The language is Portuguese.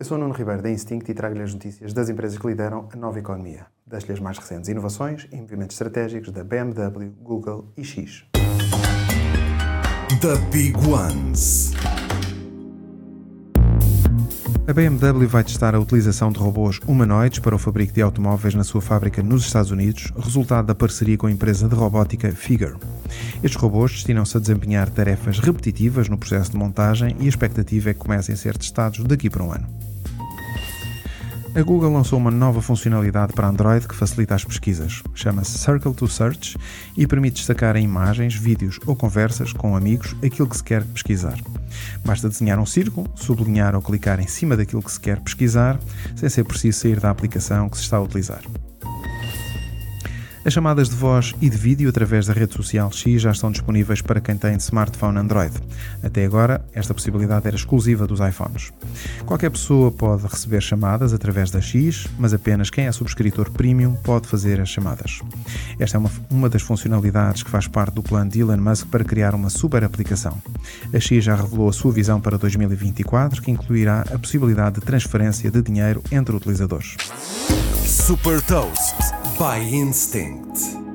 Eu sou o Nuno Ribeiro da Instinct e trago-lhe as notícias das empresas que lideram a nova economia. Das-lhe as mais recentes inovações e movimentos estratégicos da BMW, Google e X. The Big Ones. A BMW vai testar a utilização de robôs humanoides para o fabrico de automóveis na sua fábrica nos Estados Unidos, resultado da parceria com a empresa de robótica Figure. Estes robôs destinam-se a desempenhar tarefas repetitivas no processo de montagem e a expectativa é que comecem a ser testados daqui para um ano. A Google lançou uma nova funcionalidade para Android que facilita as pesquisas. Chama-se Circle to Search e permite destacar em imagens, vídeos ou conversas com amigos aquilo que se quer pesquisar. Basta desenhar um círculo, sublinhar ou clicar em cima daquilo que se quer pesquisar, sem ser preciso sair da aplicação que se está a utilizar. As chamadas de voz e de vídeo através da rede social X já estão disponíveis para quem tem smartphone Android. Até agora, esta possibilidade era exclusiva dos iPhones. Qualquer pessoa pode receber chamadas através da X, mas apenas quem é subscritor premium pode fazer as chamadas. Esta é uma, uma das funcionalidades que faz parte do plano de Elon Musk para criar uma super aplicação. A X já revelou a sua visão para 2024, que incluirá a possibilidade de transferência de dinheiro entre utilizadores. Super Toast by Instinct.